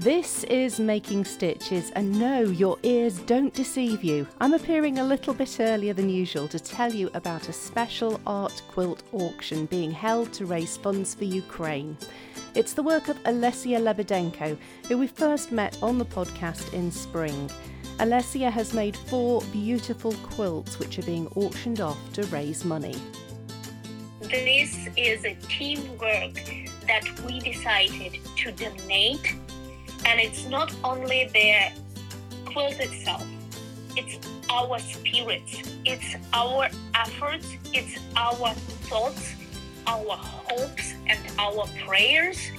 This is Making Stitches, and no, your ears don't deceive you. I'm appearing a little bit earlier than usual to tell you about a special art quilt auction being held to raise funds for Ukraine. It's the work of Alessia Lebedenko, who we first met on the podcast in spring. Alessia has made four beautiful quilts which are being auctioned off to raise money. This is a teamwork that we decided to donate and it's not only the quilt itself, it's our spirits, it's our efforts, it's our thoughts, our hopes, and our prayers.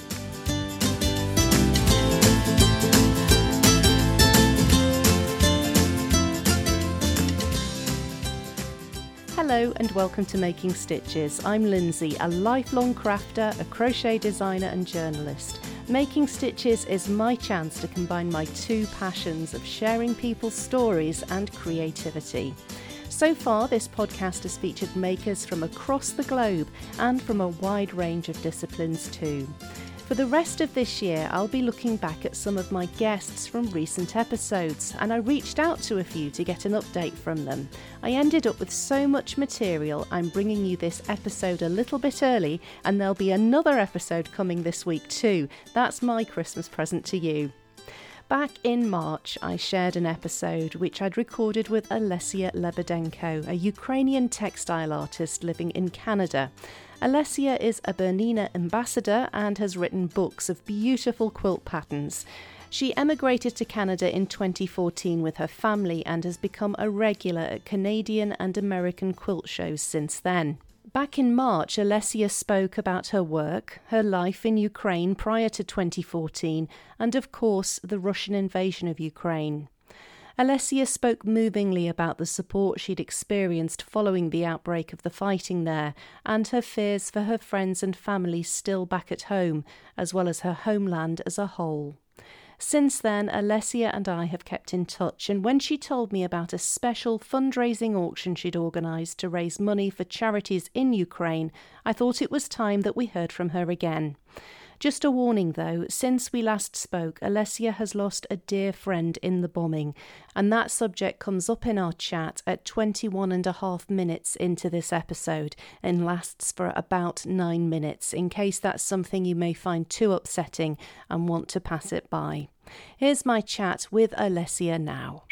Hello and welcome to Making Stitches. I'm Lindsay, a lifelong crafter, a crochet designer, and journalist. Making Stitches is my chance to combine my two passions of sharing people's stories and creativity. So far, this podcast has featured makers from across the globe and from a wide range of disciplines too. For the rest of this year, I'll be looking back at some of my guests from recent episodes, and I reached out to a few to get an update from them. I ended up with so much material, I'm bringing you this episode a little bit early, and there'll be another episode coming this week too. That's my Christmas present to you. Back in March, I shared an episode which I'd recorded with Alessia Lebedenko, a Ukrainian textile artist living in Canada. Alessia is a Bernina ambassador and has written books of beautiful quilt patterns. She emigrated to Canada in 2014 with her family and has become a regular at Canadian and American quilt shows since then. Back in March, Alessia spoke about her work, her life in Ukraine prior to 2014, and of course, the Russian invasion of Ukraine. Alessia spoke movingly about the support she'd experienced following the outbreak of the fighting there and her fears for her friends and family still back at home, as well as her homeland as a whole. Since then, Alessia and I have kept in touch, and when she told me about a special fundraising auction she'd organised to raise money for charities in Ukraine, I thought it was time that we heard from her again. Just a warning though, since we last spoke, Alessia has lost a dear friend in the bombing, and that subject comes up in our chat at 21 and a half minutes into this episode and lasts for about nine minutes, in case that's something you may find too upsetting and want to pass it by. Here's my chat with Alessia now.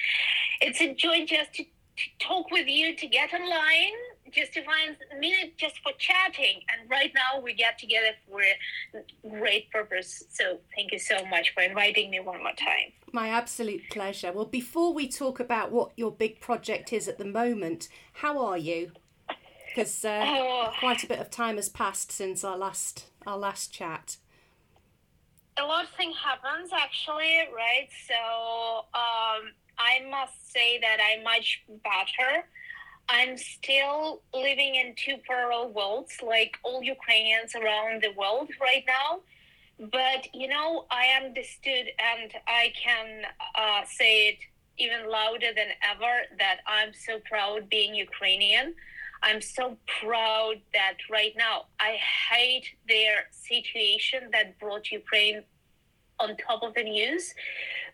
It's a joy just to, to talk with you, to get online just to find a minute just for chatting. And right now we get together for a great purpose. So thank you so much for inviting me one more time. My absolute pleasure. Well, before we talk about what your big project is at the moment, how are you? Because uh, oh. quite a bit of time has passed since our last our last chat. A lot of things happens actually, right? So um, I must say that I'm much better I'm still living in two parallel worlds, like all Ukrainians around the world right now. But you know, I understood, and I can uh, say it even louder than ever that I'm so proud being Ukrainian. I'm so proud that right now I hate their situation that brought Ukraine on top of the news,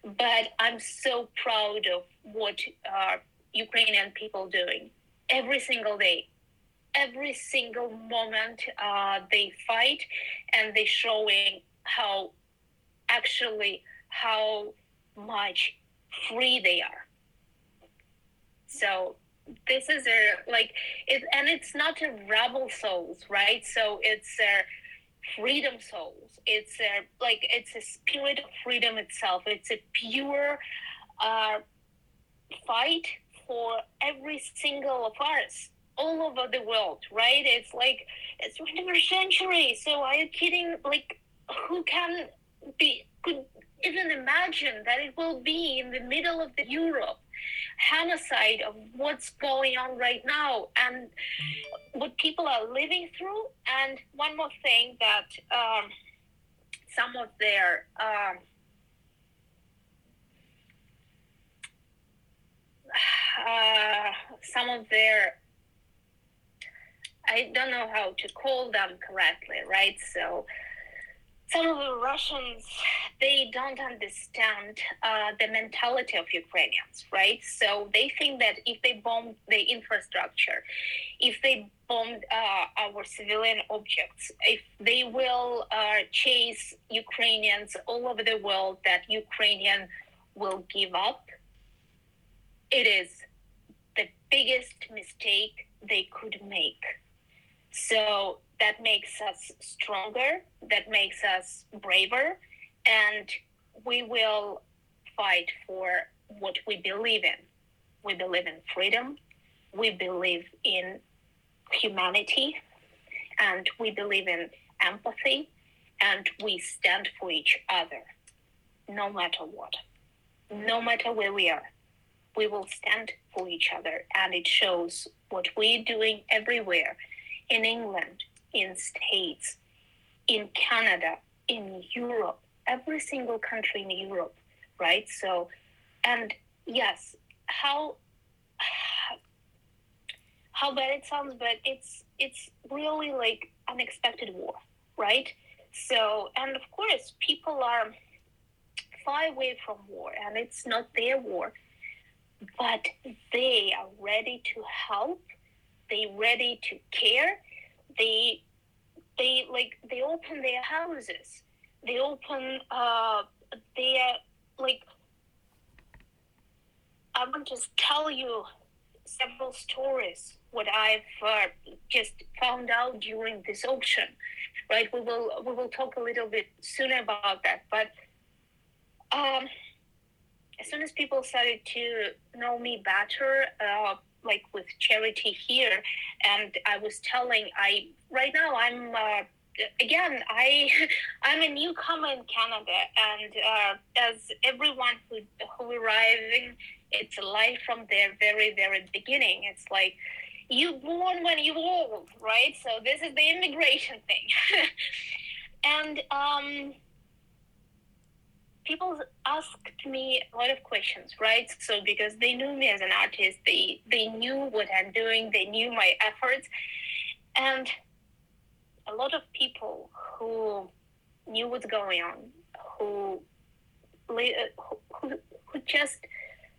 but I'm so proud of what uh, Ukrainian people doing every single day. Every single moment uh, they fight and they showing how actually how much free they are. So this is a like it and it's not a rebel souls right? So it's a freedom souls. It's a like it's a spirit of freedom itself. It's a pure uh, fight for every single of us all over the world, right? It's like it's 21st century. So are you kidding? Like, who can be could even imagine that it will be in the middle of the Europe homicide of what's going on right now and what people are living through? And one more thing that um, some of their um, uh, some of their I don't know how to call them correctly, right? So some of the Russians they don't understand uh, the mentality of Ukrainians, right? So they think that if they bomb the infrastructure, if they bomb uh, our civilian objects, if they will uh, chase Ukrainians all over the world, that Ukrainian will give up. It is the biggest mistake they could make. So that makes us stronger, that makes us braver, and we will fight for what we believe in. We believe in freedom, we believe in humanity, and we believe in empathy, and we stand for each other no matter what. No matter where we are, we will stand for each other, and it shows what we're doing everywhere in England, in States, in Canada, in Europe, every single country in Europe, right? So, and yes, how how bad it sounds, but it's it's really like unexpected war, right? So, and of course, people are far away from war, and it's not their war, but they are ready to help. They ready to care. They they like they open their houses they open uh, their like I will just tell you several stories what I've uh, just found out during this auction. Right, we will we will talk a little bit sooner about that. But um, as soon as people started to know me better, uh, like with charity here, and I was telling I right now I'm uh, again, I I'm a newcomer in Canada, and uh, as everyone who who arriving, it's life from their very very beginning. It's like you born when you old, right? So this is the immigration thing, and um, people asked me a lot of questions, right? So because they knew me as an artist, they they knew what I'm doing, they knew my efforts, and a lot of people who knew what's going on, who who, who just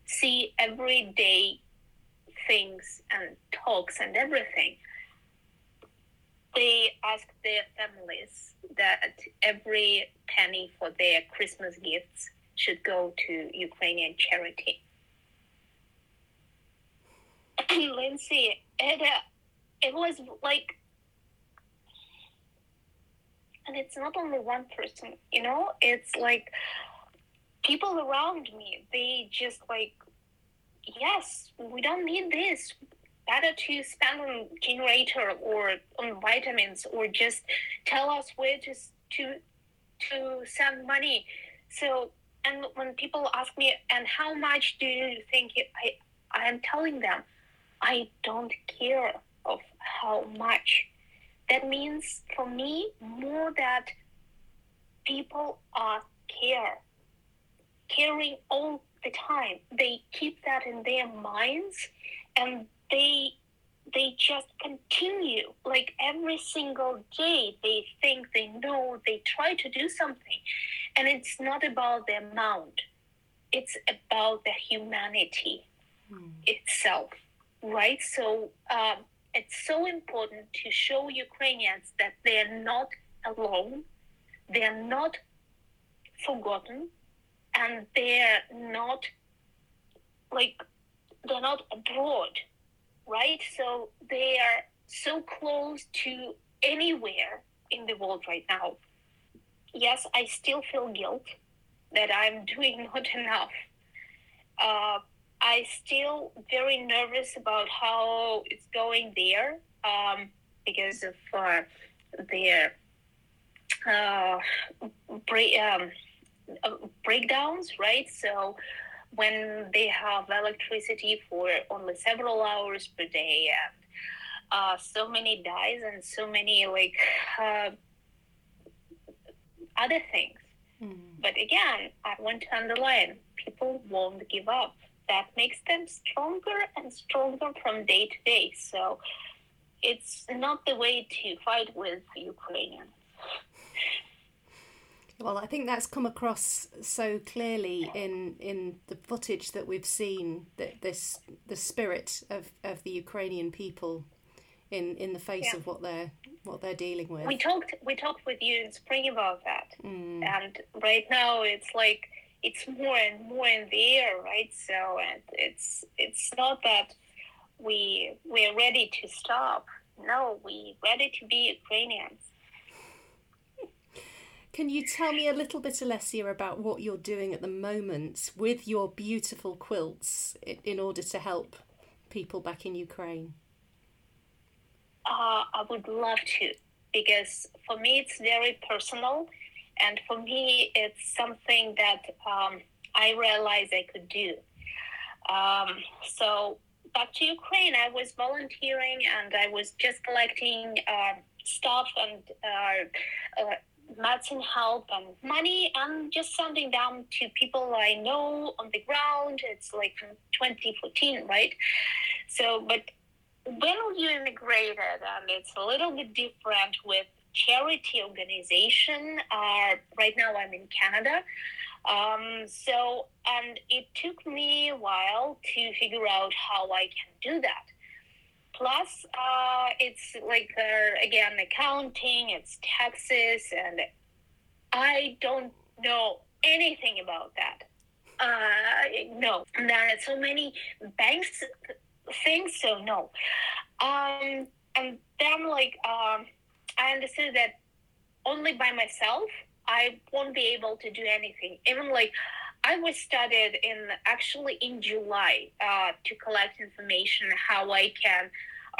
see everyday things and talks and everything. They ask their families that every penny for their Christmas gifts should go to Ukrainian charity. Lindsay, it, uh, it was like and it's not only one person you know it's like people around me they just like yes we don't need this better to spend on generator or on vitamins or just tell us where to to to send money. So and when people ask me and how much do you think i i am telling them i don't care of how much. That means for me more that people are care caring all the time. They keep that in their minds and they they just continue. Like every single day they think they know they try to do something and it's not about the amount. It's about the humanity mm. itself right? So um, it's so important to show Ukrainians that they're not alone, they're not forgotten, and they're not like they're not abroad, right? So they are so close to anywhere in the world right now. Yes, I still feel guilt that I'm doing not enough. Uh, I still very nervous about how it's going there um, because of uh, their uh, break, um, uh, breakdowns, right? So when they have electricity for only several hours per day and uh, so many dies and so many like uh, other things. Mm. But again, I want to underline people won't give up that makes them stronger and stronger from day to day. So it's not the way to fight with Ukrainians. Well, I think that's come across so clearly in in the footage that we've seen that this the spirit of, of the Ukrainian people in in the face yeah. of what they're what they're dealing with. We talked we talked with you in spring about that, mm. and right now it's like it's more and more in the air, right? So and it's it's not that we we're ready to stop. No, we're ready to be Ukrainians. Can you tell me a little bit, Alessia, about what you're doing at the moment with your beautiful quilts in order to help people back in Ukraine? Uh, I would love to because for me it's very personal, and for me it's something that um, I realized I could do. Um, so back to Ukraine, I was volunteering and I was just collecting uh, stuff and uh, uh medicine help and money and just sending them to people I know on the ground. It's like from 2014, right? So, but when you immigrated, and it's a little bit different with charity organization. Uh, right now, I'm in Canada. Um, so, and it took me a while to figure out how I can do that. Plus, uh, it's like again accounting, it's taxes, and I don't know anything about that. Uh, no, there are so many banks things, so no. Um, and then like um, I understood that only by myself I won't be able to do anything. Even like I was studied in actually in July uh, to collect information how I can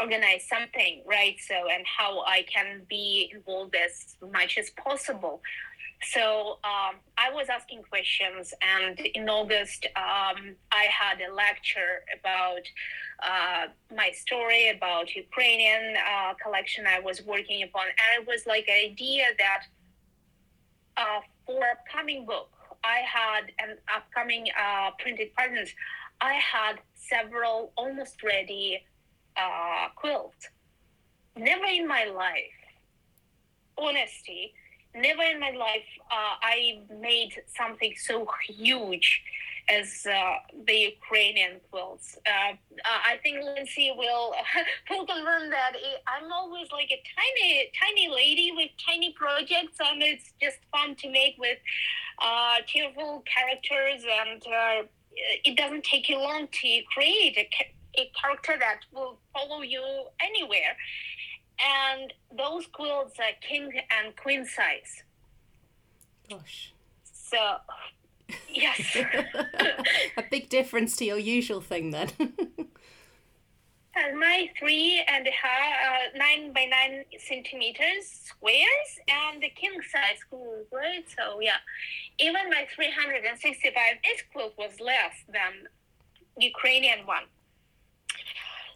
organize something, right? So and how I can be involved as much as possible. So um, I was asking questions, and in August um, I had a lecture about uh, my story about Ukrainian uh, collection I was working upon, and it was like an idea that uh, for upcoming book, I had an upcoming uh, printed partners. I had several almost ready uh, quilts. Never in my life, honesty, never in my life uh, I made something so huge as uh, the Ukrainian quilts. Uh, I think Lindsay will will confirm that I'm always like a tiny tiny lady with tiny projects, and it's just fun to make with uh, cheerful characters, and uh, it doesn't take you long to create a, a character that will follow you anywhere. And those quilts are king and queen size. Gosh. So Yes. a big difference to your usual thing then. and my three and a half, uh, nine by nine centimeters squares and the king size quilt, right? So yeah, even my 365 inch quilt was less than Ukrainian one.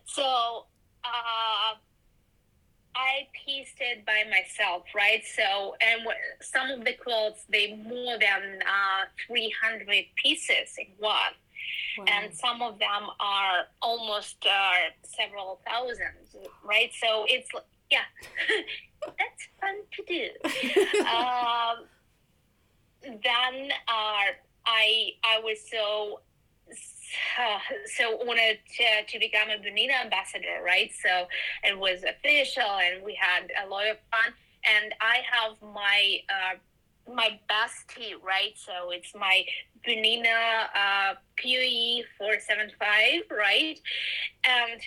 So uh, I pieced it by myself, right? So, and some of the clothes, they more than uh, 300 pieces in one. Wow. And some of them are almost uh, several thousands, right? So it's, yeah, that's fun to do. um, then uh, I, I was so so wanted to, to become a Bernina ambassador, right? So it was official, and we had a lot of fun. And I have my uh, my bestie, right? So it's my Bernina uh, POE four seven five, right? And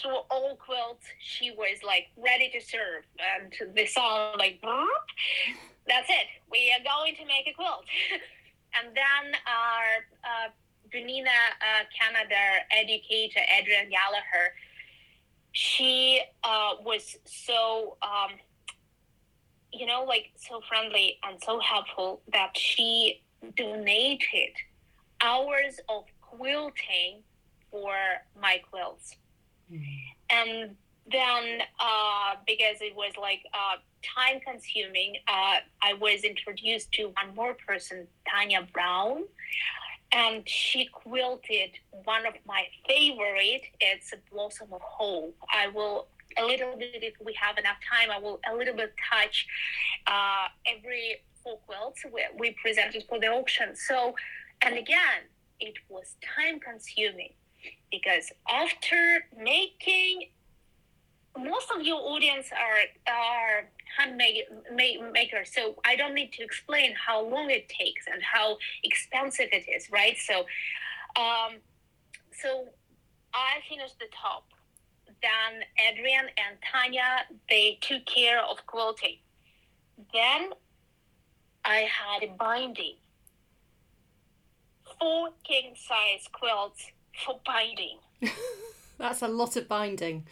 through all quilts, she was like ready to serve, and the song like, that's it. We are going to make a quilt. and then our uh, Bernina uh, Canada educator Adrienne Gallagher, she uh, was so, um, you know, like so friendly and so helpful that she donated hours of quilting for my quilts. Mm. And then, uh, because it was like uh, time consuming, uh, I was introduced to one more person, Tanya Brown and she quilted one of my favorite. It's a blossom of hope. I will a little bit if we have enough time. I will a little bit touch uh, every four quilts we, we presented for the auction. So, and again, it was time consuming because after making most of your audience are are handmade makers so i don't need to explain how long it takes and how expensive it is right? So um so i finished the top. Then adrienne and tanya they took care of quilting then i had a binding. Four king size quilts for binding. That's a lot of binding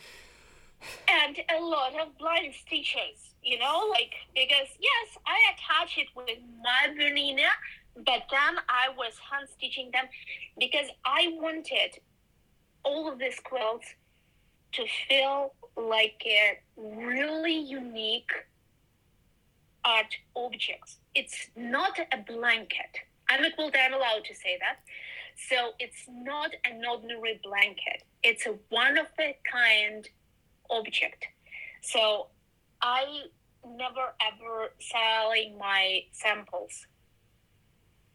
and a lot of blind stitches you know like because yes i attach it with my bernina but then i was hand stitching them because i wanted all of these quilts to feel like a really unique art objects it's not a blanket. I'm a quilter i'm allowed to say that. So it's not an ordinary blanket. It's a one of a kind object. So I never ever selling my samples.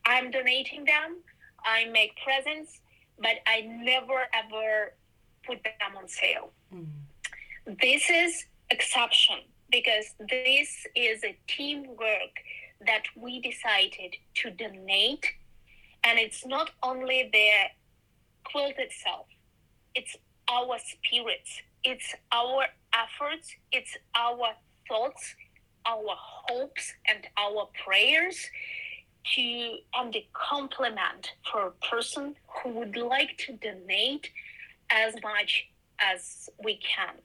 I'm donating them. I make presents, but I never ever put them on sale. Mm. This is exception because this is a teamwork that we decided to donate and it's not only the quilt itself it's our spirits it's our efforts, it's our thoughts, our hopes, and our prayers to and a compliment for a person who would like to donate as much as we can.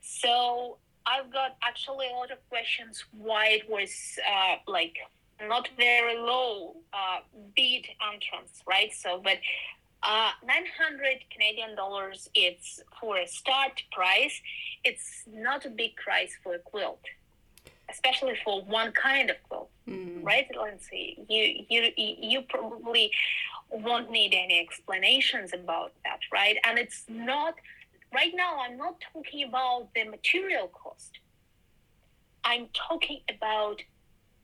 So I've got actually a lot of questions why it was uh, like not very low uh, bid entrance, right? So, but uh, 900 Canadian dollars, it's for a start price. It's not a big price for a quilt, especially for one kind of quilt, mm. right, Lindsay? You, you, you probably won't need any explanations about that, right? And it's not, right now, I'm not talking about the material cost. I'm talking about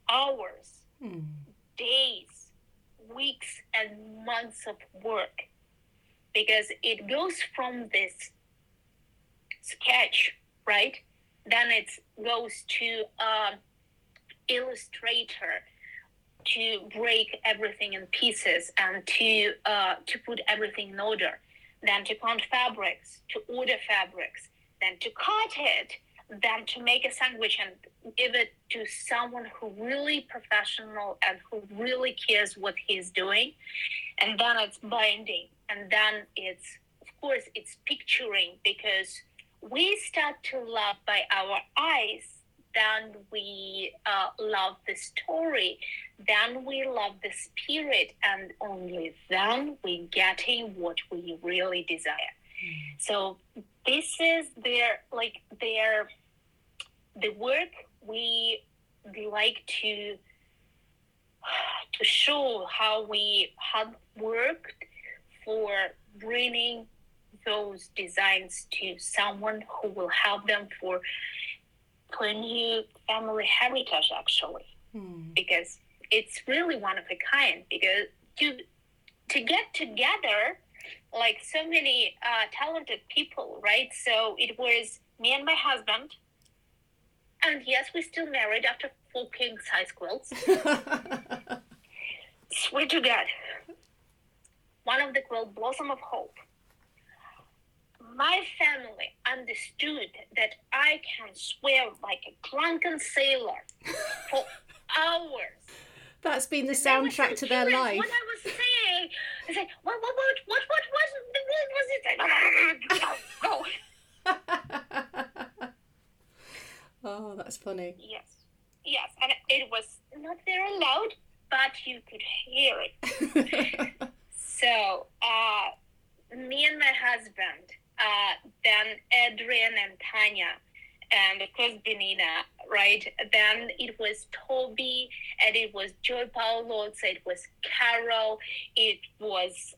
hours, mm. days, weeks and months of work because it goes from this sketch, right? Then it goes to um, illustrator to break everything in pieces and to uh, to put everything in order. Then to count fabrics, to order fabrics, then to cut it, than to make a sandwich and give it to someone who really professional and who really cares what he's doing. And then it's binding and then it's of course it's picturing because we start to love by our eyes then we uh, love the story then we love the spirit and only then we getting what we really desire. Mm. so this is their like their the work we like to to show how we have worked for bringing those designs to someone who will help them for for new family heritage actually hmm. because it's really one of a kind because to to get together like so many uh, talented people right so it was me and my husband and yes, we're still married after four king size quilts. Swear to God. One of the quilt, Blossom of Hope. My family understood that I can swear like a drunken sailor for hours. That's been the soundtrack to their life. What I was saying, I said, what, what, what, what, what was, what was it? Go. Oh, oh. Oh, that's funny. Yes. Yes, and it was not very loud, but you could hear it. so, uh, me and my husband, uh, then Adrienne and Tanya, and of course Bernina, right? Then it was Toby, and it was Joy Paulo, so it was Carol, it was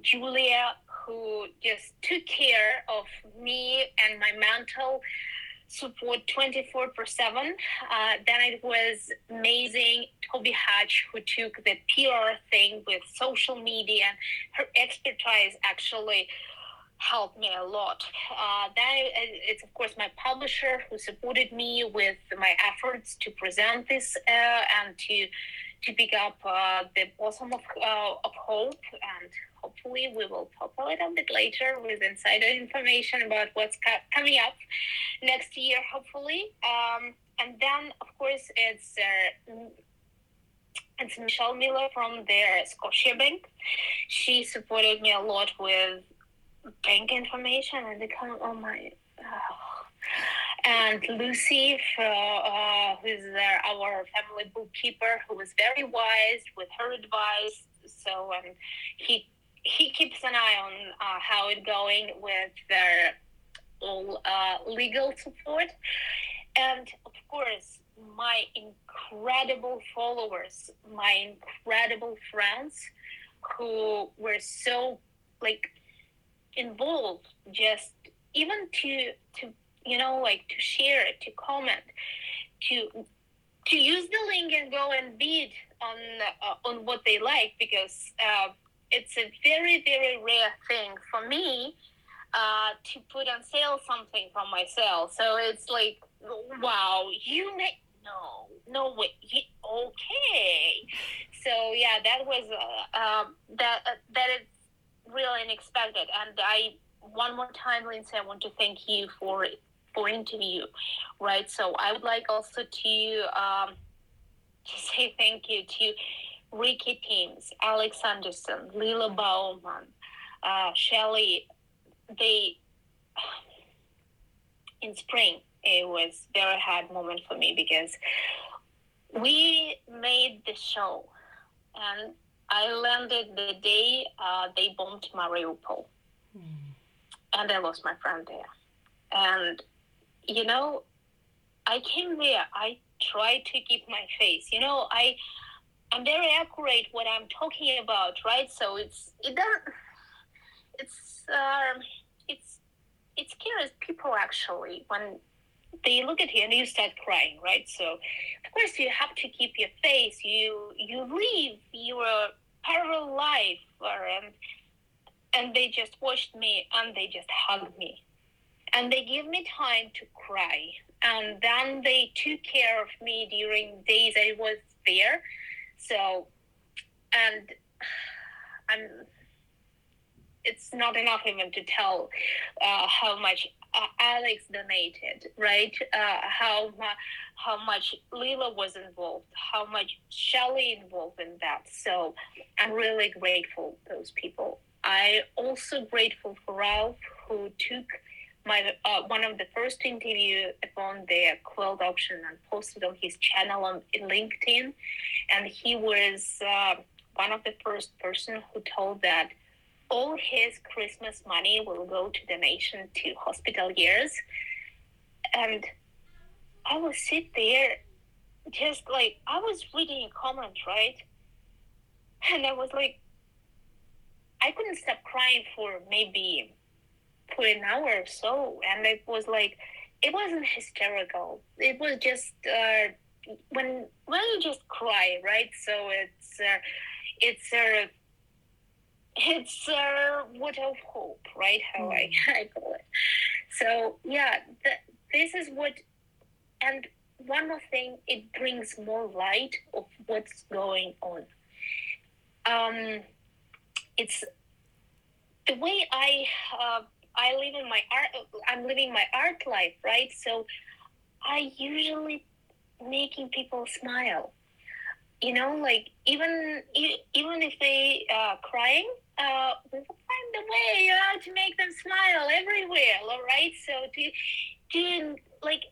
Julia, who just took care of me and my mantle support 24 per 7. Uh, then it was amazing Toby Hatch who took the PR thing with social media. Her expertise actually helped me a lot. Uh, then it's of course my publisher who supported me with my efforts to present this uh, and to to pick up uh, the bosom of, uh, of hope and hopefully we will talk a little bit later with insider information about what's coming up next year hopefully um, and then of course it's uh, it's Michelle Miller from the Scotiabank. She supported me a lot with bank information and they come oh my oh. And Lucy uh, who's our family bookkeeper who was very wise with her advice. So um, he he keeps an eye on uh, how it's going with their all uh, legal support, and of course my incredible followers, my incredible friends who were so like involved just even to to you know like to share it, to comment to to use the link and go and bid on uh, on what they like because uh, it's a very very rare thing for me uh, to put on sale something from myself. So it's like, wow, you make no, no way, okay. So yeah, that was uh, um, that uh, that is really unexpected. And I one more time, Lindsay, I want to thank you for for interview, right? So I would like also to um, to say thank you to Ricky Tims, Alex Anderson, Lila Bauman, uh, Shelly, they in spring it was very hard moment for me because we made the show and I landed the day uh, they bombed Mariupol mm. and I lost my friend there and you know I came there I tried to keep my face you know I I'm very accurate what I'm talking about, right? So it's it doesn't it's um it's it scares people actually when they look at you and you start crying, right? So of course you have to keep your face. You you live your parallel life, and and they just watched me and they just hugged me, and they give me time to cry, and then they took care of me during days I was there so, and I'm, it's not enough even to tell uh, how much uh, Alex donated, right? Uh, how how much Lila was involved, how much Shelly involved in that. So I'm really grateful those people. I also grateful for Ralph who took my uh, one of the first interview upon the quilt auction and posted on his channel on LinkedIn, and he was uh, one of the first person who told that all his Christmas money will go to donation to Hospitallers, and I was sit there, just like I was reading a comment right, and I was like, I couldn't stop crying for maybe for an hour or so, and it was like it wasn't hysterical. It was just uh, when when you just cry, right? So it's uh, it's a uh, it's a uh, what of hope, right? How mm. I, I call it. So yeah, the, this is what, and one more thing, it brings more light of what's going on. Um, it's the way I uh, I live in my art. I'm living my art life, right? So I usually making people smile. You know, like even even if they uh, crying, uh, we will find a way, you know, to make them smile everywhere. All right. So to doing like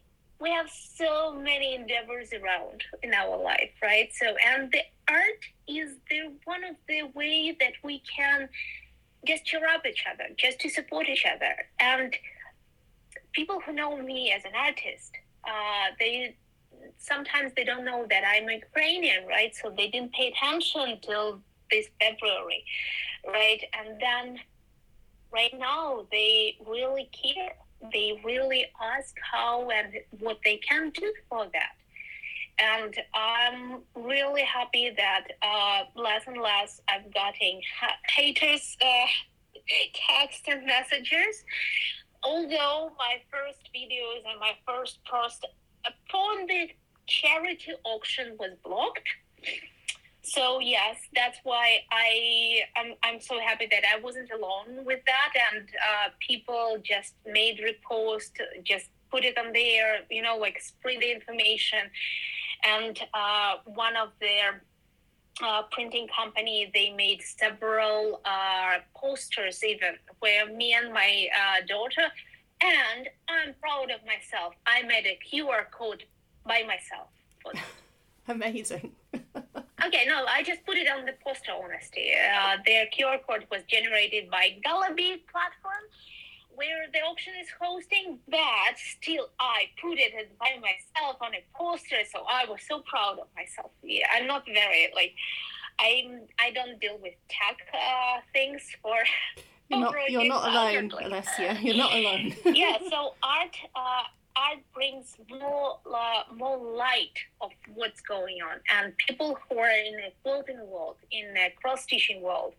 we have so many endeavors around in our life, right? So and the art is the one of the way that we can just cheer up each other, just to support each other. And people who know me as an artist, uh, they sometimes they don't know that I'm Ukrainian, right? So they didn't pay attention until this February, right? And then right now they really care they really ask how and what they can do for that. And I'm really happy that uh, less and less I'm getting haters uh, text and messages. Although my first videos and my first post upon the charity auction was blocked, so yes that's why i i'm, I'm so happy that i wasn't alone with that. And uh, people just made repost just put it on there you know like spread the information and uh, one of their uh, printing company they made several uh, posters even where me and my uh, daughter and i'm proud of myself. I made a qr code by myself amazing. Okay, no, I just put it on the poster, honestly. Uh, their QR code was generated by GalaBid platform, where the auction is hosting, but still I put it by myself on a poster, so I was so proud of myself. Yeah, I'm not very, like, I'm, I don't deal with tech uh, things for... You're not, you're not alone, Alessia. You're not alone. yeah, so art... Uh, art brings more uh, more light of what's going on, and people who are in the quilting world, in the cross stitching world,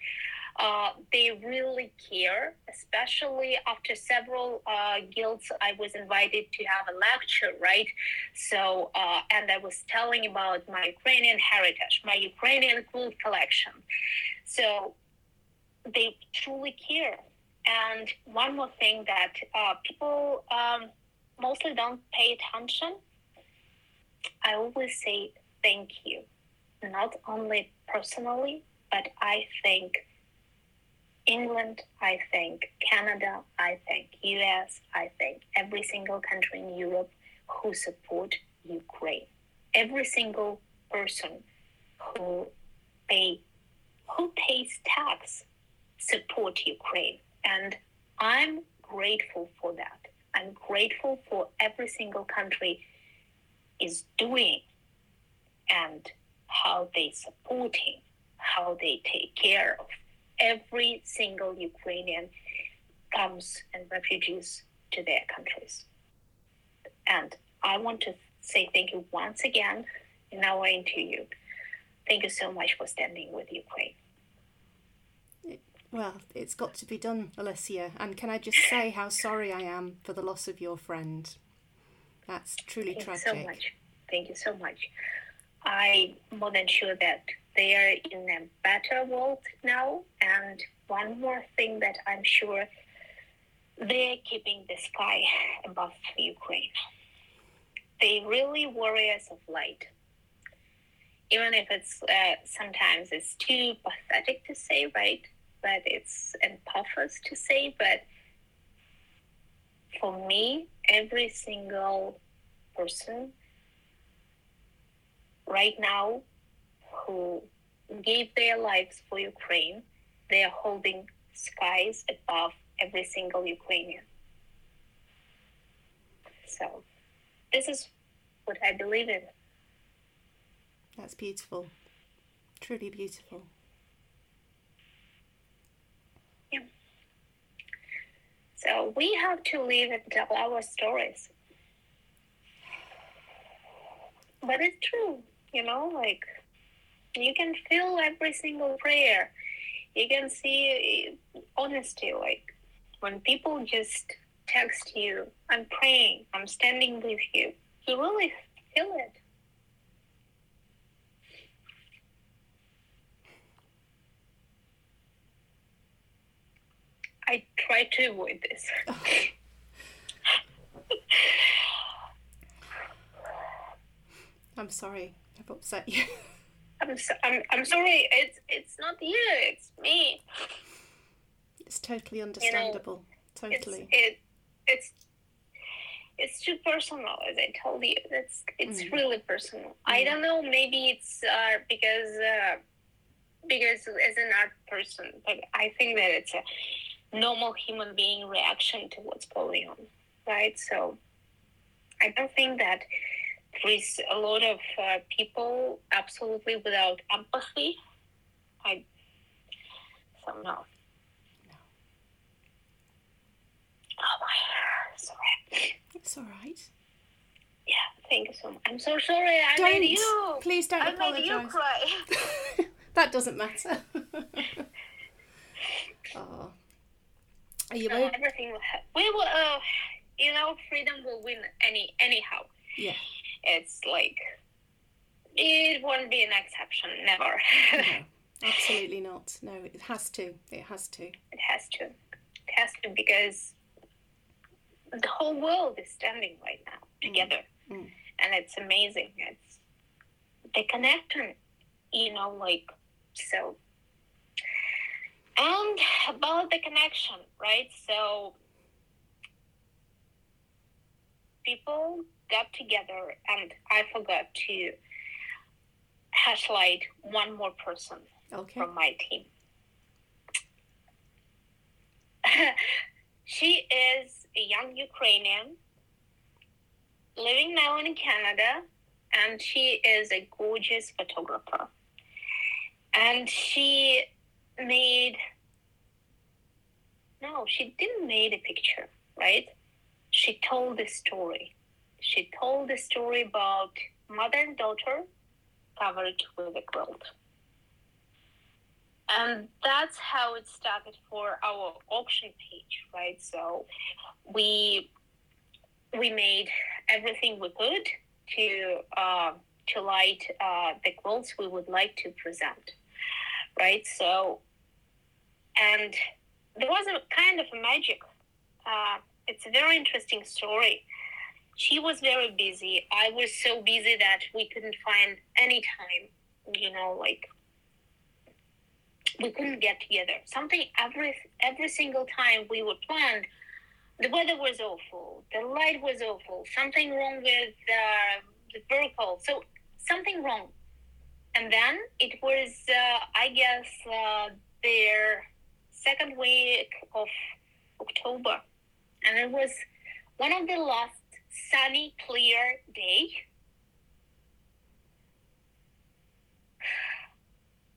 uh, they really care. Especially after several uh, guilds, I was invited to have a lecture, right? So, uh, and I was telling about my Ukrainian heritage, my Ukrainian quilt collection. So, they truly care. And one more thing that uh, people. Um, mostly don't pay attention, I always say thank you, not only personally, but I think England, I think Canada, I think US, I think every single country in Europe who support Ukraine. Every single person who pay who pays tax support Ukraine. And I'm grateful for that. I'm grateful for every single country is doing and how they supporting, how they take care of every single Ukrainian comes and refugees to their countries. And I want to say thank you once again in our interview. Thank you so much for standing with Ukraine. Well, it's got to be done, Alessia. And can I just say how sorry I am for the loss of your friend? That's truly Thank tragic. Thank you so much. Thank you so much. I'm more than sure that they are in a better world now. And one more thing that I'm sure they're keeping the sky above Ukraine. They really warriors of light. Even if it's uh, sometimes it's too pathetic to say, right? but it's impossible to say. But for me, every single person right now who gave their lives for Ukraine, they are holding skies above every single Ukrainian. So, this is what I believe in. That's beautiful. Truly beautiful. Yeah. So we have to live and tell our stories. But it's true, you know, like you can feel every single prayer. You can see honesty, like when people just text you, I'm praying, I'm standing with you, you really feel it. I try to avoid this. I'm sorry. I've upset you. I'm, so, I'm I'm sorry. It's it's not you. It's me. It's totally understandable. You know, totally. It's, it it's it's too personal, as I told you. It's it's mm. really personal. Mm. I don't know. Maybe it's uh, because uh, because as an art person, but I think that it's a normal human being reaction to what's going on, right? So I don't think that is a lot of uh, people absolutely without empathy. I so no. Oh my, sorry. It's all right. Yeah, thank you so much. I'm so sorry. I Don't. made you. Please don't I made you cry. that doesn't matter. oh. Are you No, okay? everything will ha- we will. Uh, you know, freedom will win any anyhow. Yeah. It's like it won't be an exception. Never. No, absolutely not. No, it has to. It has to. it has to. It has to because the whole world is standing right now together, Mm. and it's amazing. It's the connection, you know, like so. And about the connection, right? So people got together, and I forgot to hashlight one more person Okay. from my team. she is a young Ukrainian living now in Canada, and she is a gorgeous photographer. And she made no, she didn't made a picture, right? She told the story. She told the story about mother and daughter covered with a quilt. And that's how it started for our auction page right? So we we made everything we could to uh, to light uh, the quilts we would like to present right? So and there was a kind of magic uh, it's a very interesting story she was very busy i was so busy that we couldn't find any time you know like we couldn't get together. Something every every single time we were planned, the weather was awful, the light was awful, something wrong with uh, the vehicle, so something wrong. And then it was, uh, I guess, uh, their second week of October, and it was one of the last sunny, clear day.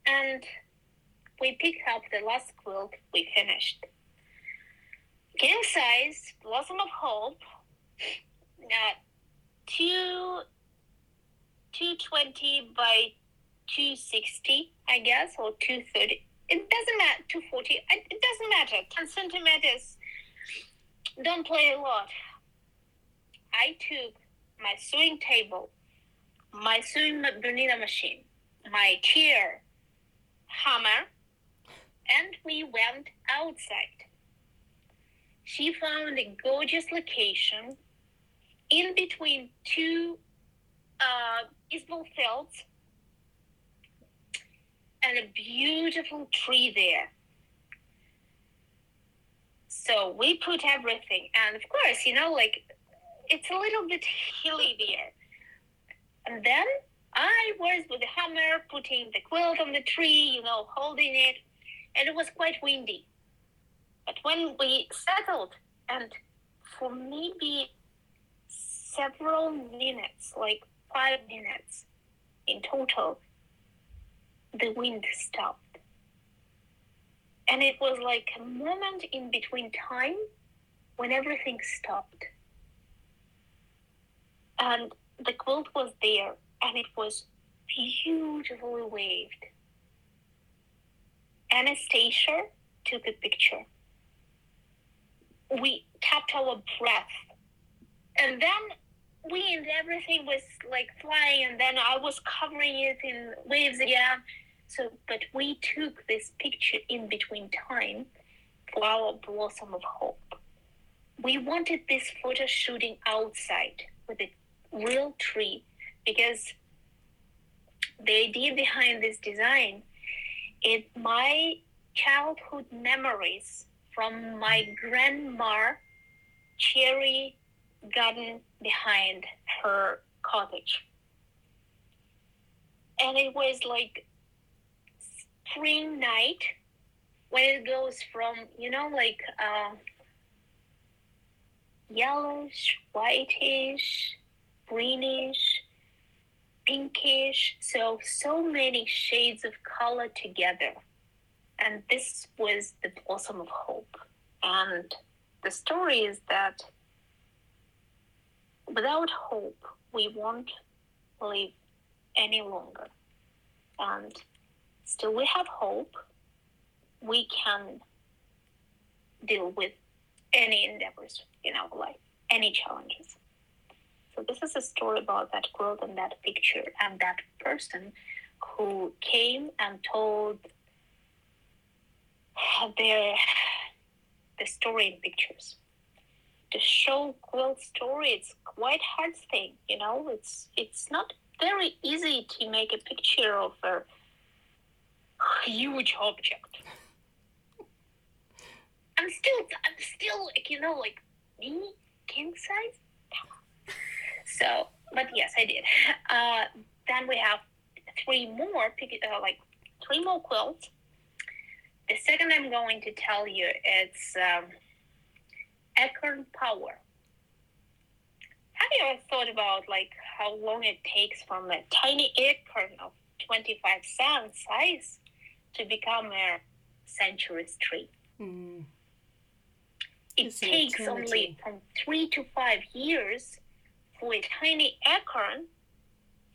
And we picked up the last quilt we finished. King size, Blossom of Hope, uh, two, 220 by 260, I guess, or 230. It doesn't matter, 240, it doesn't matter. 10 centimeters don't play a lot. I took my sewing table, my sewing Bernina machine, my chair, hammer, and we went outside. She found a gorgeous location in between two uh, baseball fields and a beautiful tree there. So we put everything, and of course, you know, like it's a little bit hilly there. And then I was with the hammer putting the quilt on the tree, you know, holding it, and it was quite windy. But when we settled, and for maybe several minutes, like five minutes in total, the wind stopped. And it was like a moment in between time when everything stopped. And the quilt was there, and it was beautifully waved. Anastasia took a picture. We kept our breath. And then we and everything was like flying, and then I was covering it in waves again. So, but we took this picture in between time for our blossom of hope. We wanted this photo shooting outside with a real tree because the idea behind this design is my childhood memories from my grandma cherry garden behind her cottage. And it was like spring night when it goes from you know like uh, yellowish whitish greenish pinkish so so many shades of color together and this was the blossom of hope and the story is that without hope, we won't live any longer. And still, we have hope. We can deal with any endeavors in our life, any challenges. So this is a story about that quilt and that picture and that person who came and told their the story in pictures. To show quilt story, it's quite hard thing, you know. It's it's not very easy to make a picture of a huge object. I'm still, I'm still, like, you know, like me, king size. So, but yes, I did. Uh, then we have three more, uh, like three more quilts. The second I'm going to tell you it's um, acorn power. Have you ever thought about like how long it takes from a tiny acorn of 25 cent size to become a centuries tree? Mm. It takes only from three to five years a tiny acorn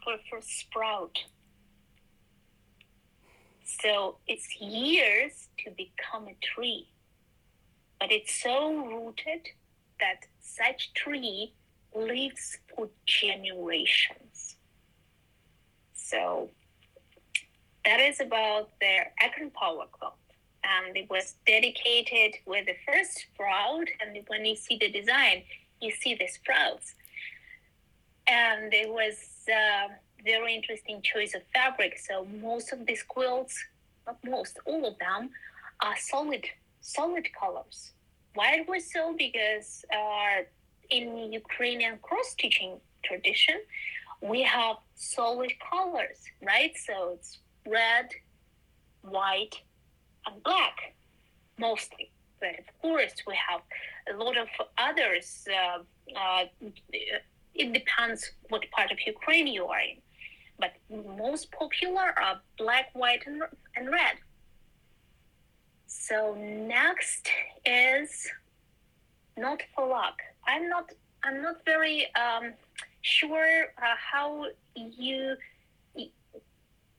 for first sprout. So it's years to become a tree. But it's so rooted that such tree lives for generations. So that is about their acorn power club. Um, and it was dedicated with the first sprout. And when you see the design, you see the sprouts. And it was uh, very interesting choice of fabric. So most of these quilts, not most, all of them, are solid, solid colors. Why it was so? Because uh, in Ukrainian cross stitching tradition, we have solid colors, right? So it's red, white, and black mostly. But of course, we have a lot of others. Uh, uh, it depends what part of Ukraine you are in. But most popular are black, white, and, and red. So next is Knot for luck. I'm not. I'm not very um, sure uh, how you.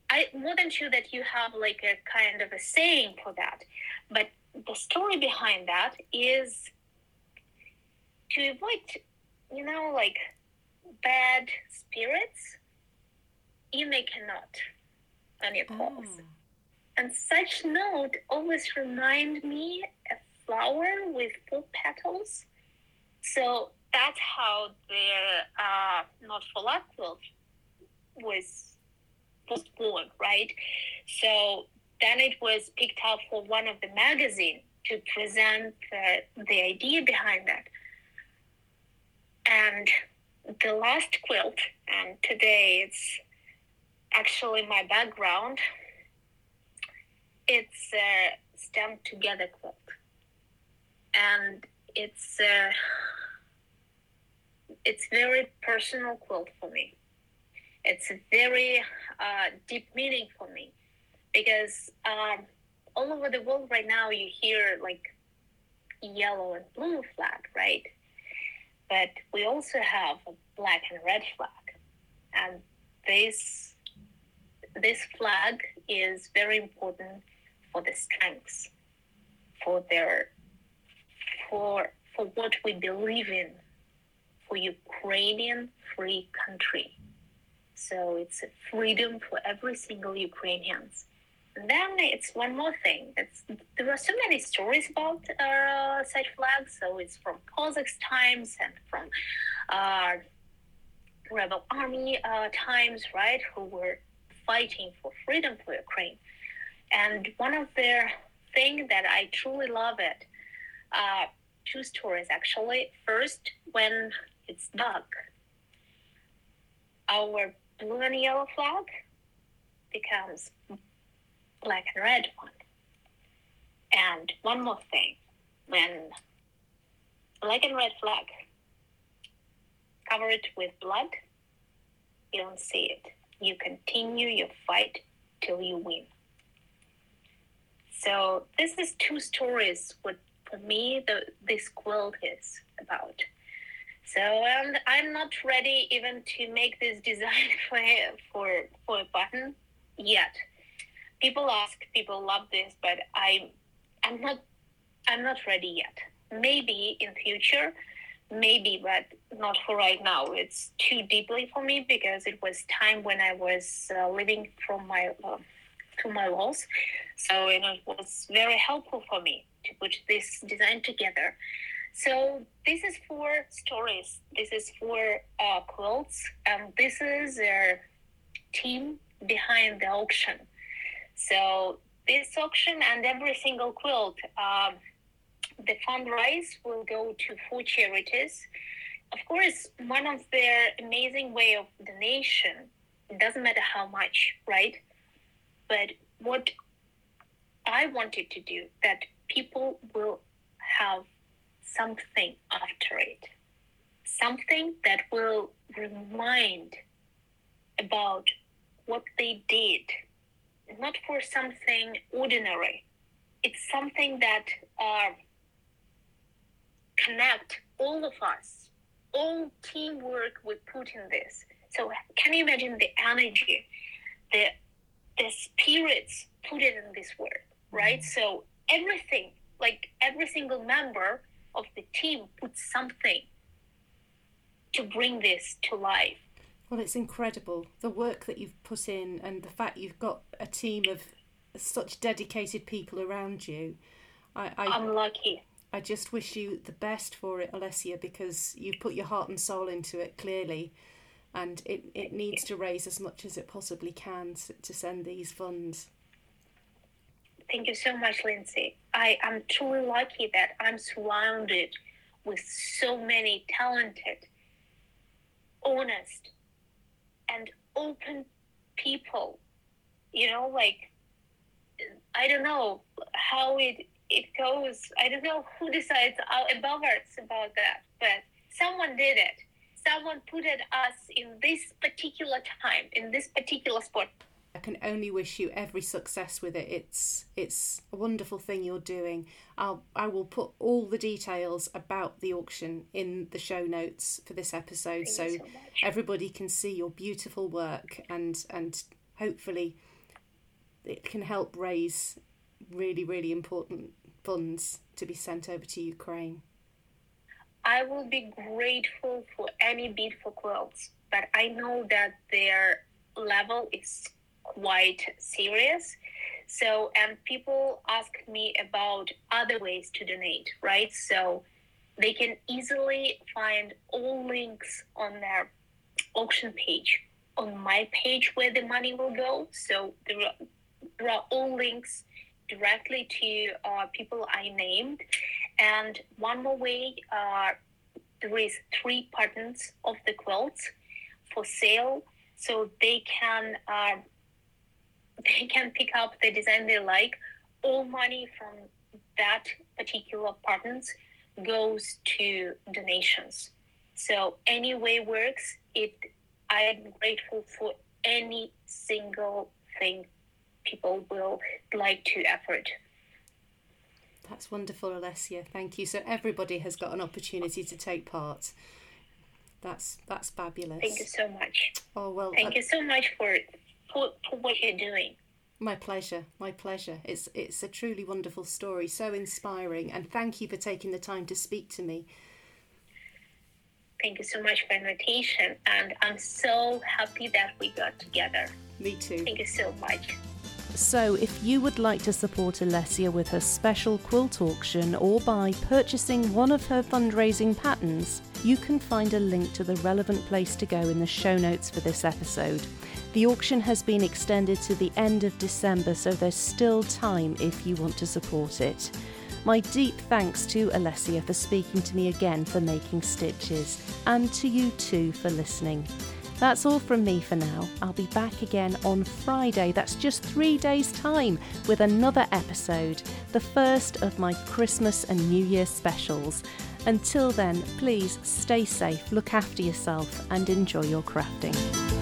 I more than sure that you have like a kind of a saying for that, but the story behind that is to avoid, you know, like bad spirits you make a knot on your clothes. Oh. And such note always remind me a flower with four petals. So that's how their uh, Knot for Luck was, was born, right? So then it was picked up for one of the magazine to present the, the idea behind that. And the last quilt, and today it's actually my background. It's a stamped together quilt, and it's a, it's very personal quilt for me. It's a very uh, deep meaning for me because um, all over the world right now you hear like yellow and blue flag, right? But we also have a black and red flag, and this this flag is very important for the strengths, for their, for for what we believe in, for Ukrainian free country. So it's freedom for every single Ukrainians. Then it's one more thing. It's, there are so many stories about uh, such flags. So it's from Cossacks times and from uh, rebel army uh, times, right? Who were fighting for freedom for Ukraine. And one of the things that I truly love it, uh, two stories actually. First, when it's dark, our blue and yellow flag becomes black and red one. And one more thing, when black and red flag covered with blood, you don't see it you continue your fight till you win. So this is two stories what for me the this quilt is about. So um, I'm not ready even to make this design for for for a button yet. People ask, people love this, but I I'm not I'm not ready yet. Maybe in future, maybe, but not for right now. It's too deeply for me because it was time when I was uh, living from my uh, to my walls. So it was very helpful for me to put this design together. So this is for stories. This is for uh, quilts, and this is their team behind the auction. So this auction and every single quilt, um, the fundraise will go to four charities. Of course, one of their amazing way of donation. It doesn't matter how much, right? But what I wanted to do that people will have something after it, something that will remind about what they did, not for something ordinary. It's something that uh, connect all of us, all teamwork we put in this. So can you imagine the energy, the the spirits put it in this work, right? Mm-hmm. So everything, like every single member of the team puts something to bring this to life. Well, it's incredible the work that you've put in and the fact you've got a team of such dedicated people around you. I, I, am lucky. I just wish you the best for it, Alessia, because you've put your heart and soul into it clearly, and it, it needs to raise as much as it possibly can to, to send these funds. Thank you so much, Lindsay. I am truly lucky that I'm surrounded with so many talented, honest, and open people. You know, like I don't know how it it goes. I don't know who decides uh, above us about that, but someone did it. Someone put it us in this particular time, in this particular spot. I can only wish you every success with it. It's it's a wonderful thing you're doing. I'll I will put all the details about the auction in the show notes for this episode, so, so everybody can see your beautiful work and and hopefully it can help raise really really important funds to be sent over to Ukraine. I will be grateful for any bid for quilts, but I know that their level is quite serious. So, and people ask me about other ways to donate, right? So they can easily find all links on their auction page, on my page where the money will go. So there are, there are all links directly to uh, people I named. And one more way, uh, there is three patterns of the quilts for sale, so they can uh, they can pick up the design they like. All money from that particular patterns goes to donations. So any way works. It I am grateful for any single thing people will like to effort. That's wonderful, Alessia. Thank you. So everybody has got an opportunity to take part. That's that's fabulous. Thank you so much. Oh well. Thank I, you so much for for, for what you're doing. My pleasure, my pleasure. It's it's a truly wonderful story, so inspiring, and thank you for taking the time to speak to me. Thank you so much for invitation, and I'm so happy that we got together. Me too. Thank you so much. So, if you would like to support Alessia with her special quilt auction or by purchasing one of her fundraising patterns, you can find a link to the relevant place to go in the show notes for this episode. The auction has been extended to the end of December, so there's still time if you want to support it. My deep thanks to Alessia for speaking to me again for making stitches, and to you too for listening. That's all from me for now. I'll be back again on Friday. That's just three days' time with another episode, the first of my Christmas and New Year specials. Until then, please stay safe, look after yourself, and enjoy your crafting.